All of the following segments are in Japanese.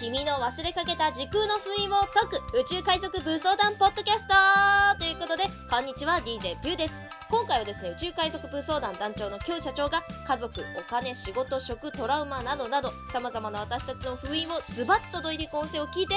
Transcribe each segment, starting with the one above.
君の忘れかけた時空の封印を解く宇宙海賊武装団ポッドキャスト。ということでこんにちは DJ ピューです。今回はですね宇宙海賊武装団団長の京社長が家族お金仕事食トラウマなどなどさまざまな私たちの封印をズバッと解いていく音声を聞いて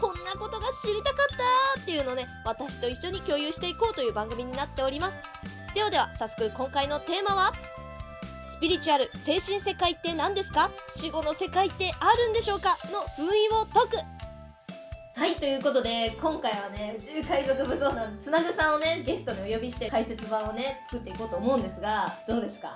こんなことが知りたかったっていうのをね私と一緒に共有していこうという番組になっております。ではでは早速今回のテーマは？スピリチュアル精神世界って何ですか？死後の世界ってあるんでしょうか？の封印を解く。はいということで今回はね宇宙海賊武装団つなぐさんをねゲストにお呼びして解説版をね作っていこうと思うんですがどうですか？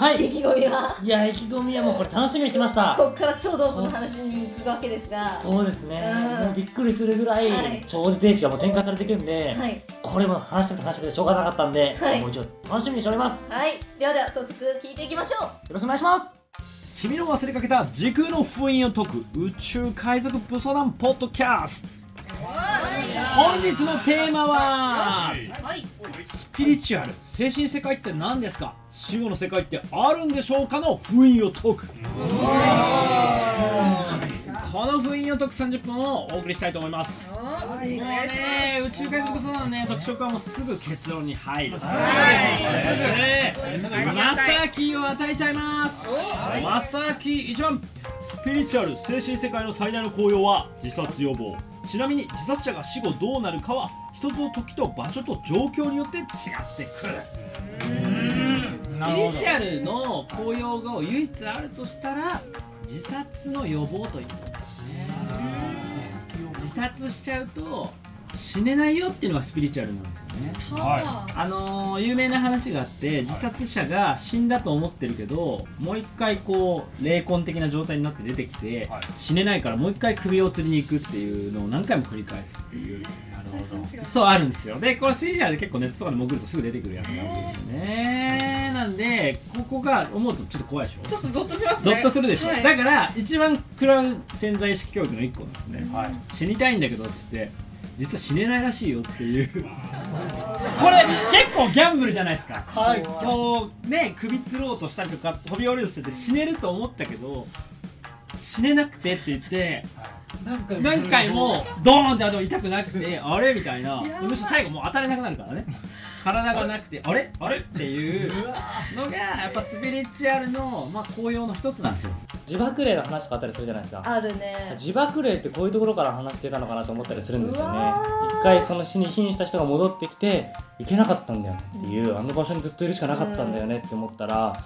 はい。意気込みは？いや意気込みはもうこれ楽しみにしてました。こっから超ドープの話に行くわけですが。そうですね、うん。もうびっくりするぐらいはい。超絶英知がもう展開されていくんで、はい。これも話したくて話したくてしょうがなかったんで、はい。もう一応楽しみにしております。よはい。ではでは早速聞いていきましょう。ろしくお願いします。君の忘れかけた時空の封印を解く宇宙海賊武装団ポッドキャスト本日のテーマはスピリチュアル。精神世界って何ですか？死後の世界ってあるんでしょうかの封印を解く。この封印を解く30分をお送りしたいと思います。もうね宇宙海賊武装団のね特色はもうすぐ結論に入るね。マスターキーを与えちゃいます。マスターキー1番スピリチュアル精神世界の最大の効用は自殺予防。ちなみに自殺者が死後どうなるかは人と時と場所と状況によって違ってくる。スピリチュアルの効用が唯一あるとしたら自殺の予防ということですね自殺しちゃうと死ねないよっていうのがスピリチュアルなんですよね。あのー有名な話があって自殺者が死んだと思ってるけどもう一回こう霊魂的な状態になって出てきて、はい。死ねないからもう一回首を吊りに行くっていうのを何回も繰り返すっていうなるほどそうあるんですよ。でこれスピリチュアルで結構ネットとかで潜るとすぐ出てくるやつなんですよね。なんでここが思うとちょっと怖いでしょ。ちょっとゾッとしますゾねッとするでしょ、はい。だから一番食らう潜在意識教育の一個なんですね、はい。死にたいんだけどって言って実は死ねないらしいよっていう。これ結構ギャンブルじゃないですか、はい。こうね首つろうとしたりとか飛び降りようとしてて死ねると思ったけど死ねなくてって言って何回も。ドーンってあの痛くなくてあれ？みたいな。むしろ最後もう当たれなくなるからね。体がなくてあれ？あれ？っていう。のがやっぱスピリチュアルの、まあ、効用の一つなんですよ。自爆霊の話とかあったりするじゃないですか。あるね。自爆霊ってこういうところから話してたのかなと思ったりするんですよね。一回その死に瀕した人が戻ってきて行けなかったんだよねっていうあの場所にずっといるしかなかったんだよねって思ったら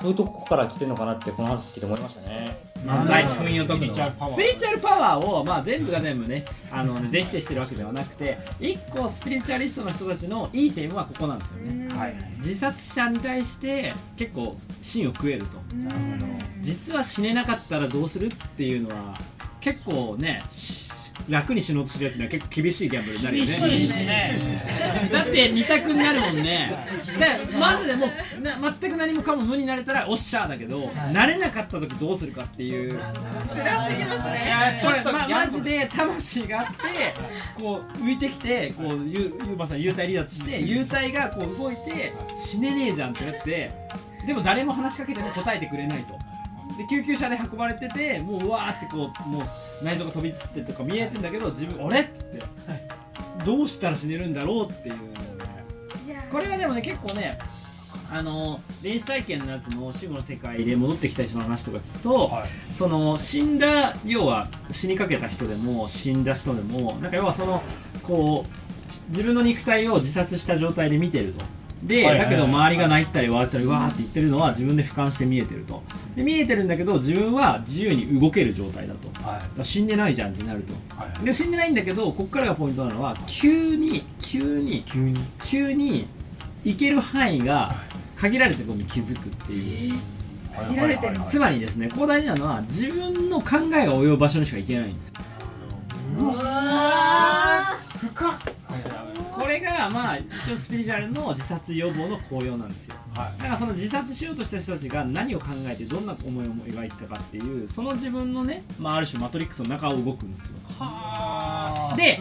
そういうとこから来てるのかなってこの話聞いて思いましたね。まず第一封印を解くの。スピリチュアルパワーを、まあ、全部が全部ねあのね全否定してるわけではなくて一個スピリチュアリストの人たちのいい点はここなんですよね。はい。自殺者に対して結構芯を食えると。なるほど。実は死ねなかったらどうするっていうのは結構ねし楽に死のうとするやつには結構厳しいギャンブルになるよね。そうですね。だって二択になるもんね。でまずでもな全く何もかも無になれたらおっしゃーだけど、なれなかった時どうするかっていう。辛すぎますね。これ、ま、マジで魂があってこう浮いてきてこうゆゆうまさん幽体離脱して 幽体がこう動いて死ねねえじゃんってなってでも誰も話しかけても答えてくれないとで救急車で運ばれててもううわーってこうもう内臓が飛び散ってとか見えてんだけど自分「俺?」って言って。どうしたら死ねるんだろうっていうのをねこれはでもね結構ねあの電子体験のやつの死後の世界で戻ってきた人の話とか聞くと、はい。その死んだ要は死にかけた人でも死んだ人でもなんか要はそのこうし自分の肉体を自殺した状態で見てるとで、はいはいはい。だけど周りが泣いたり笑ったりわーって言ってるのは自分で俯瞰して見えてると。で見えてるんだけど自分は自由に動ける状態だと。はい。ら死んでないじゃんってなると。はいで死んでないんだけどこっからがポイントなのは急に急に急に。急に行ける範囲が限られてることに気づくっていう。限られてるつまりですねここ大事なのは自分の考えが及ぶ場所にしか行けないんですよ。深っこれがまあ一応スピリチュアルの自殺予防の効用なんですよ。はい。だからその自殺しようとした人たちが何を考えてどんな思いを描いてたかっていうその自分のね、まあ、ある種マトリックスの中を動くんですよ。はあ。で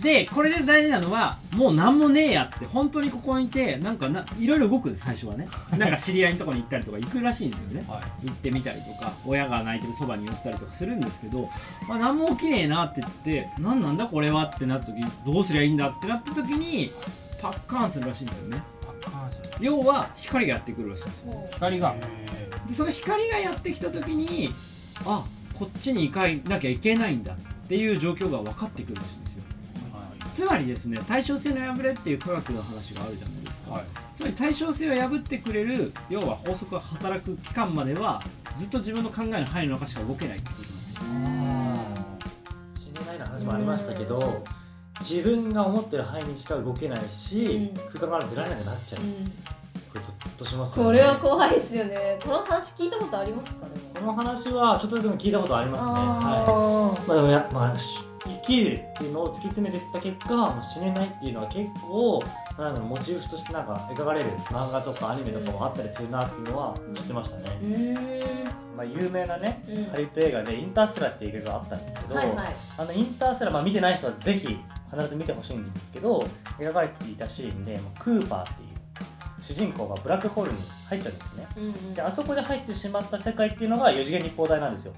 でこれで大事なのはもう何もねえやって本当にここにいてなんかないろいろ動くんです最初はね。なんか知り合いのとこに行ったりとか行くらしいんですよね。行ってみたりとか親が泣いてるそばに寄ったりとかするんですけど、まあ、何も起きねえなって言って何なんだこれはってなった時どうすりゃいいんだってなった時にパッカーンするらしいんですよね。パッカーンする。要は光がやってくるらしいんですよ。光が。でその光がやってきた時にあこっちに行かなきゃいけないんだっていう状況が分かってくるらしいんですよ。つまりですね対称性の破れっていう科学の話があるじゃないですか、はい。つまり対称性を破ってくれる要は法則が働く期間まではずっと自分の考えの範囲の中しか動けないってことなんですよ。死ねないの話もありましたけど自分が思ってる範囲にしか動けないし、うん。空間から出られなくなっちゃう、うん。これゾッとしますよね。これは怖いですよね。この話聞いたことありますか？ねこの話はちょっとでも聞いたことありますね。あはい。まあでもや、まあ、し生きるっていうのを突き詰めていった結果、まあ、死ねないっていうのは結構なんモチーフとしてなんか描かれる漫画とかアニメとかもあったりするなっていうのは知ってましたね、まあ、有名なねうん。ハリウッド映画で「インターステラー」っていう映画があったんですけど、はいはい。あのインターステラー、まあ、見てない人はぜひ必ず見てほしいんですけど描かれていたシーンでまあクーパーっていう主人公がブラックホールに入っちゃうんですね。うんうん。であそこで入ってしまった世界っていうのが4次元立方体なんですよ。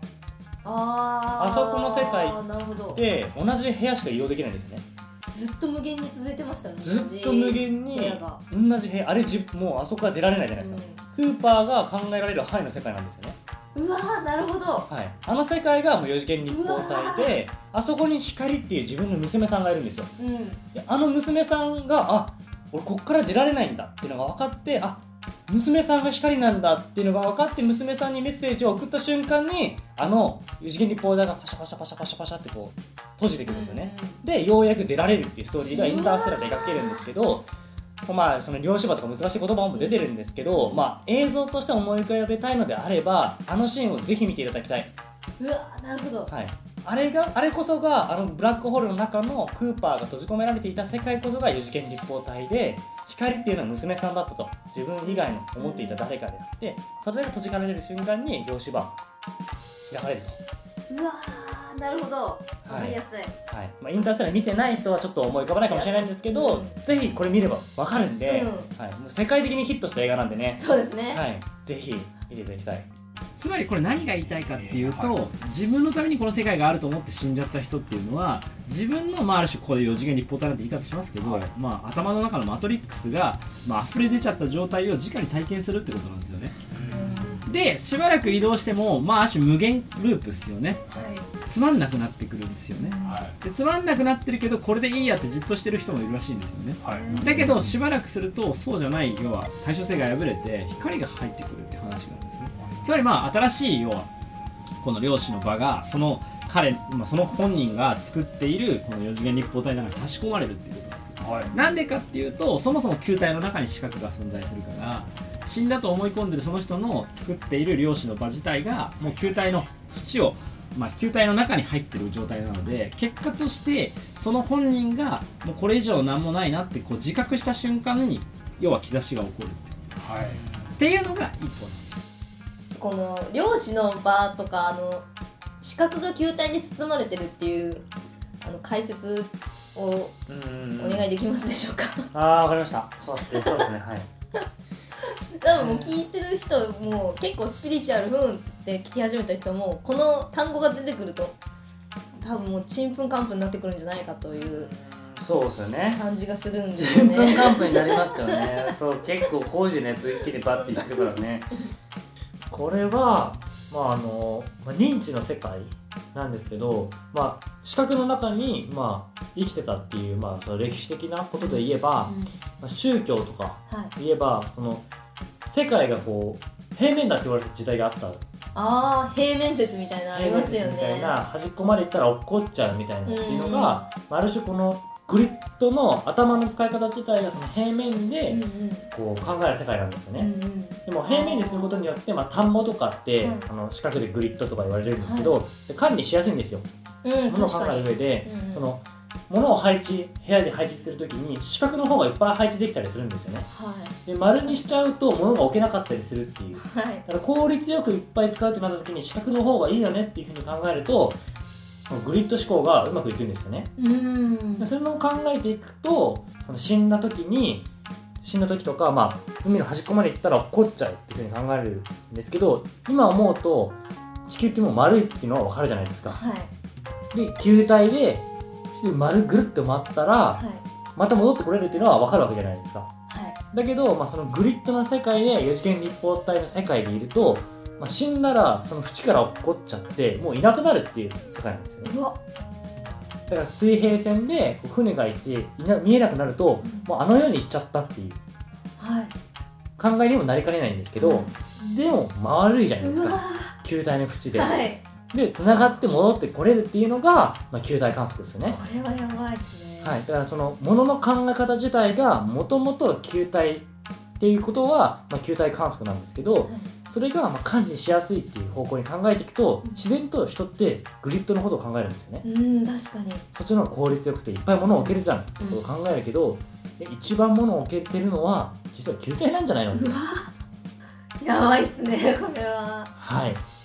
あー。あそこの世界なるほど。で同じ部屋しか移動できないんですよね。ずっと無限に続いてましたねずっと無限に同じ部屋あれじもうあそこから出られないじゃないですか、クーパーが考えられる範囲の世界なんですよねうんうわーなるほど。はい、あの世界がもう4次元立方体であそこに光っていう自分の娘さんがいるんですよ。うん。であの娘さんがあ俺こっから出られないんだっていうのが分かってあ娘さんが光なんだっていうのが分かって娘さんにメッセージを送った瞬間にあの4次元立方体がパシャパシャパシャパシャパシャってこう閉じていくんですよね、でようやく出られるっていうストーリーがインターステラーで描けるんですけどまあその両芝とか難しい言葉も出てるんですけど、まあ、映像として思い浮かべたいのであればあのシーンをぜひ見ていただきたい。うわーなるほど。はい、あれがあれこそがあのブラックホールの中のクーパーが閉じ込められていた世界こそが4次元立方体で光っていうのは娘さんだったと自分以外の思っていた誰かであってそれが閉じ込められる瞬間に両芝開かれると、うわーなるほど。わかりやすい、はい。まあ、インターステラー見てない人はちょっと思い浮かばないかもしれないんですけど、うん。ぜひこれ見ればわかるんで、うはい、もう世界的にヒットした映画なんでね、そうですね、はい、ぜひ見ていただきたい。つまりこれ何が言いたいかっていうと、自分のためにこの世界があると思って死んじゃった人っていうのは自分の、まあ、ある種ここで4次元立方体なんて言い方しますけど、まあ、頭の中のマトリックスが、まあ溢れ出ちゃった状態を直に体験するってことなんですよねでしばらく移動しても、まあ、ある種無限ループですよね。はい。つまんなくなってくるんですよね。はい。でつまんなくなってるけどこれでいいやってじっとしてる人もいるらしいんですよね。はい。だけどしばらくするとそうじゃない要は対称性が破れて光が入ってくるって話なんですね。つまりまあ新しい要はこの量子の場がその彼、まあ、その本人が作っているこの4次元立方体の中に差し込まれるっていうことなんですよ。はい。なんでかっていうとそもそも球体の中に四角が存在するから死んだと思い込んでるその人の作っている量子の場自体がもう球体の縁を、まあ、球体の中に入ってる状態なので結果としてその本人がもうこれ以上何もないなってこう自覚した瞬間に要は兆しが起こるはい。っていうのが一歩なんですこの漁師の場とかあの四角が球体に包まれてるっていうあの解説をうん。お願いできますでしょうか、ああわかりました。そうですね。そうですね。はい多分もう聞いてる人も結構スピリチュアルふんって聞き始めた人もこの単語が出てくると多分もうちんぷんかんぷんになってくるんじゃないかというそうですよね。感じがするんですよちんぷんね。かんぷんになりますよね。そう結構工事のやつ一気にバッて言ってるからね。これはまああの、まあ、認知の世界なんですけど、まあ、視覚の中に、まあ、生きてたっていう、まあ、その歴史的なことで言えば、うん。まあ、宗教とかはい、言えばその世界がこう平面だって言われた時代があったああ平面説みたいなのありますよ平面みたいね。な端っこまで行ったら落っこっちゃうみたいなっていうのが、あある種このグリッドの頭の使い方自体がその平面でこう考える世界なんですよね、うんうん。でも平面にすることによって、まあ、田んぼとかって、うんあの四角でグリッドとか言われるんですけど、で管理しやすいんですよ。うんものを考える上で、うんうん。その物を配置部屋で配置するときに四角の方がいっぱい配置できたりするんですよね。はい。で丸にしちゃうと物が置けなかったりするっていう。はい。だから効率よくいっぱい使うってなった時に四角の方がいいよねっていうふうに考えるとグリッド思考がうまくいくんですよね。うん。でそれを考えていくとその死んだ時に死んだ時とか、まあ、海の端っこまで行ったら落っこっちゃうっていうふうに考えるんですけど今思うと地球ってもう丸いっていうのは分かるじゃないですか。はい。で球体で丸ぐるっと回ったらはい。また戻ってこれるっていうのは分かるわけじゃないですか。はい。だけど、まあ、そのグリッドの世界で4次元立方体の世界にいると、まあ、死んだらその縁から落っこっちゃってもういなくなるっていう世界なんですよね。だから水平線で船がいていな見えなくなるともうあの世に行っちゃったっていう。はい。考えにもなりかねないんですけど、でも丸いじゃないですか。球体の縁で、はいで繋がって戻ってこれるっていうのが、まあ、球体観測ですよね。これはやばいですね。はい、だからそのものの考え方自体がもともと球体っていうことは、まあ、球体観測なんですけどそれがまあ管理しやすいっていう方向に考えていくと自然と人ってグリッドのことを考えるんですよね。うん確かに。そっちの方が効率よくていっぱい物を置けるじゃんってことを考えるけど、え一番物を置けてるのは実は球体なんじゃないのうわ。やばいっすねこれは。はい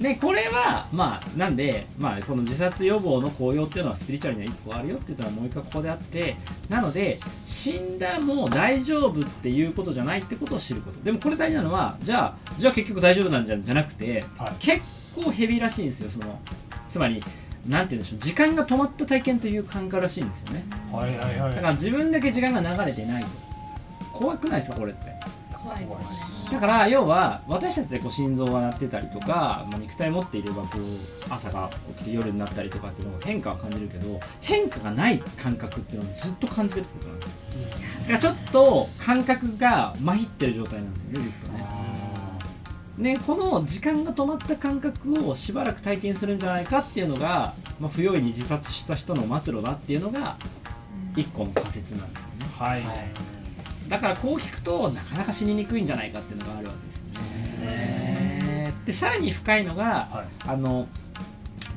でこれはまあなんで、まあ、この自殺予防の効用っていうのはスピリチュアルには1個あるよっていうのはもう一回ここであってなので死んだも大丈夫っていうことじゃないってことを知ること。でもこれ大事なのはじゃあじゃあ結局大丈夫なんじゃじゃなくてはい。結構ヘビーらしいんですよそのつまりなんて言うんでしょう時間が止まった体験という感覚らしいんですよね。はいはいはい。だから自分だけ時間が流れてないと。怖くないですかこれって？怖いですねだから要は私たちでこう心臓が鳴ってたりとか、まあ、肉体持っていればこう朝が起きて夜になったりとかっていうのを変化は感じるけど変化がない感覚っていうのをずっと感じてるってことなんです。だからちょっと感覚がまひってる状態なんですよねずっとね。ねこの時間が止まった感覚をしばらく体験するんじゃないかっていうのが、まあ、不用意に自殺した人の末路だっていうのが一個の仮説なんですよね。はいだからこう聞くとなかなか死ににくいんじゃないかっていうのがあるわけですよね。でさらに深いのがはいあの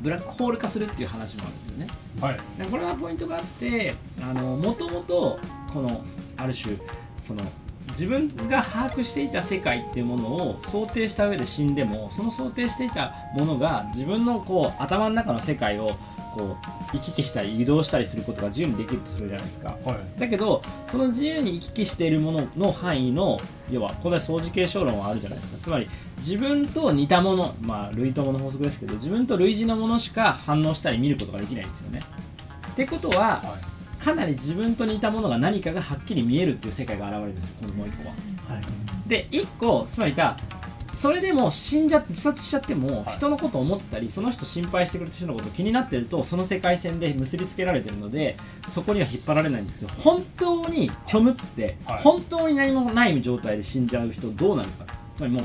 ブラックホール化するっていう話もあるんだよね。はいでこれはポイントがあってあのもともとこのある種その自分が把握していた世界っていうものを想定した上で死んでもその想定していたものが自分のこう頭の中の世界をこう行き来したり移動したりすることが自由にできるとするじゃないですか。はい。だけどその自由に行き来しているものの範囲の要はこれは相似継承論はあるじゃないですか。つまり自分と似たものまあ類友の法則ですけど自分と類似のものしか反応したり見ることができないんですよね。ってことははかなり自分と似たものが何かがはっきり見えるっていう世界が現れるんですよこのもう一個は。で一個つまりだそれでも死んじゃって自殺しちゃってもはい。人のことを思ってたりその人心配してくれた人のこと気になってるとその世界線で結びつけられてるのでそこには引っ張られないんですけど本当に虚無ってはい。本当に何もない状態で死んじゃう人どうなるか。つまりもう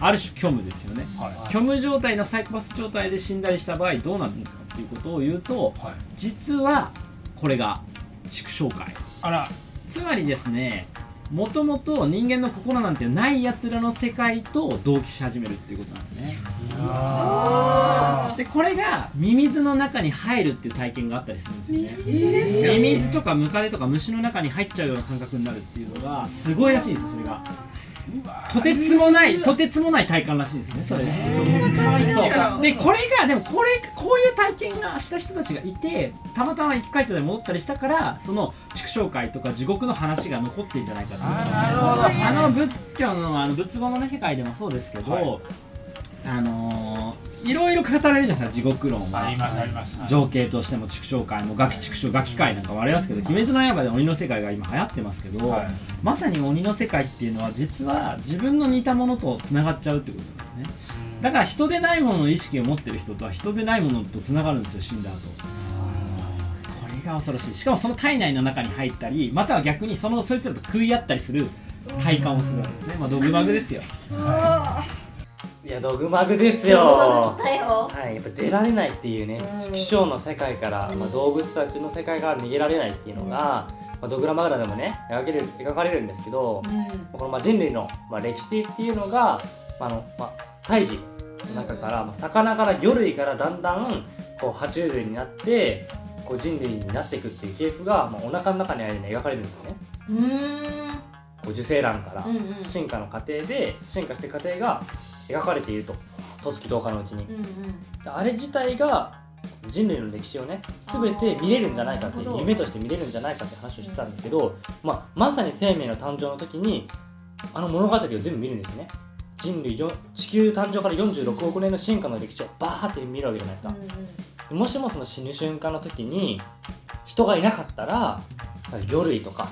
ある種虚無ですよね。はい。虚無状態のサイコパス状態で死んだりした場合どうなるのかっていうことを言うとはい。実はこれが畜生界。あら。つまりですねもともと人間の心なんてないやつらの世界と同期し始めるっていうことなんですね。あでこれがミミズの中に入るっていう体験があったりするんですよね。ミミズとかムカデとか虫の中に入っちゃうような感覚になるっていうのがすごいらしいんですよそれがとてつもないとてつもない体感らしいんですねそれ。そう。でこれがでもこれこういう体験がした人たちがいてたまたま生き返っちゃで戻ったりしたからその畜生界とか地獄の話が残ってんじゃないかと思う。んですよなるほど。あの仏教のあの仏語の、ね、世界でもそうですけど、はいあのー、いろいろ語られるじゃないですか地獄論は。ありますあります。情景としても畜生界もガキ畜生ガキ界なんかもありますけど「鬼滅の刃」で鬼の世界が今流行ってますけど、はい。まさに鬼の世界っていうのは実は自分の似たものとつながっちゃうってことなんですね。だから人でないものの意識を持ってる人とは人でないものとつながるんですよ死んだ後。これが恐ろしい。しかもその体内の中に入ったりまたは逆にそのそいつらと食い合ったりする体感をするわけですね。まあドグマグですよ。いやドグマグですよ。はい、やっぱ出られないっていうねうん。畜生の世界から、まあ、動物たちの世界から逃げられないっていうのが、まあ、ドグラマグラでもね描ける描かれるんですけど、このまあ人類の、まあ、歴史っていうのが、まああのまあ、胎児の中から、まあ、魚から魚類からだんだんこう爬虫類になってこう人類になっていくっていう系譜が、まあ、お腹の中にあるように描かれるんですよね。うーん。こう受精卵から進化の過程で進化していく過程が描かれていると。十月10日のうちに。うんうん。であれ自体が人類の歴史をね全て見れるんじゃないかってなるほど。夢として見れるんじゃないかって話をしてたんですけど、まあ、まさに生命の誕生の時にあの物語を全部見るんですよね。人類よ地球誕生から46億年の進化の歴史をバーって見るわけじゃないですか、もしもその死ぬ瞬間の時に人がいなかったら魚類とか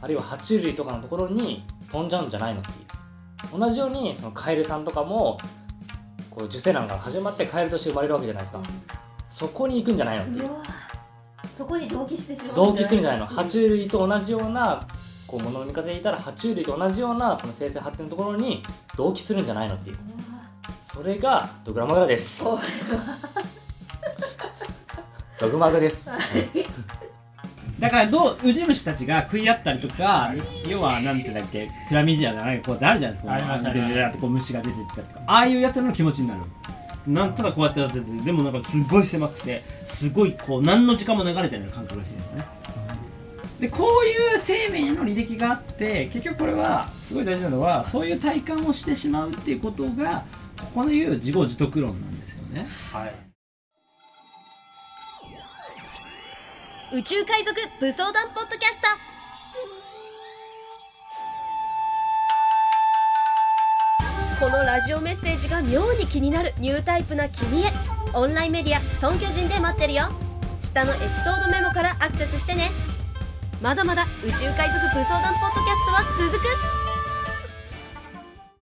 あるいは爬虫類とかのところに飛んじゃうんじゃないのっていう同じようにそのカエルさんとかもこう受精卵から始まってカエルとして生まれるわけじゃないですか、そこに行くんじゃないのっていう。そこに同期してしま同うん期するんじゃない。のか爬虫類と同じようなこう物の見方でいたら爬虫類と同じようなこの生成発展のところに同期するんじゃないのっていう。それがドグラマグラです。こドグマグです だからどうウジ虫たちが食い合ったりとか要はなんてだっけクラミジアじゃないこうやってあるじゃないですか。ありますあります。ででこう虫が出てきたりとか。ああいうやつらの気持ちになる。なんただこうやってやっててでもなんかすごい狭くてすごいこう何の時間も流れてな感覚らしいんですよね。でこういう生命の履歴があって結局これはすごい大事なのはそういう体感をしてしまうっていうことがここの言う自業自得論なんですよね。はい宇宙海賊武装団ポッドキャスト。このラジオメッセージが妙に気になるニュータイプな君へ。オンラインメディア「孫巨人」で待ってるよ。下のエピソードメモからアクセスしてね。まだまだ宇宙海賊武装団ポッドキャストは続く。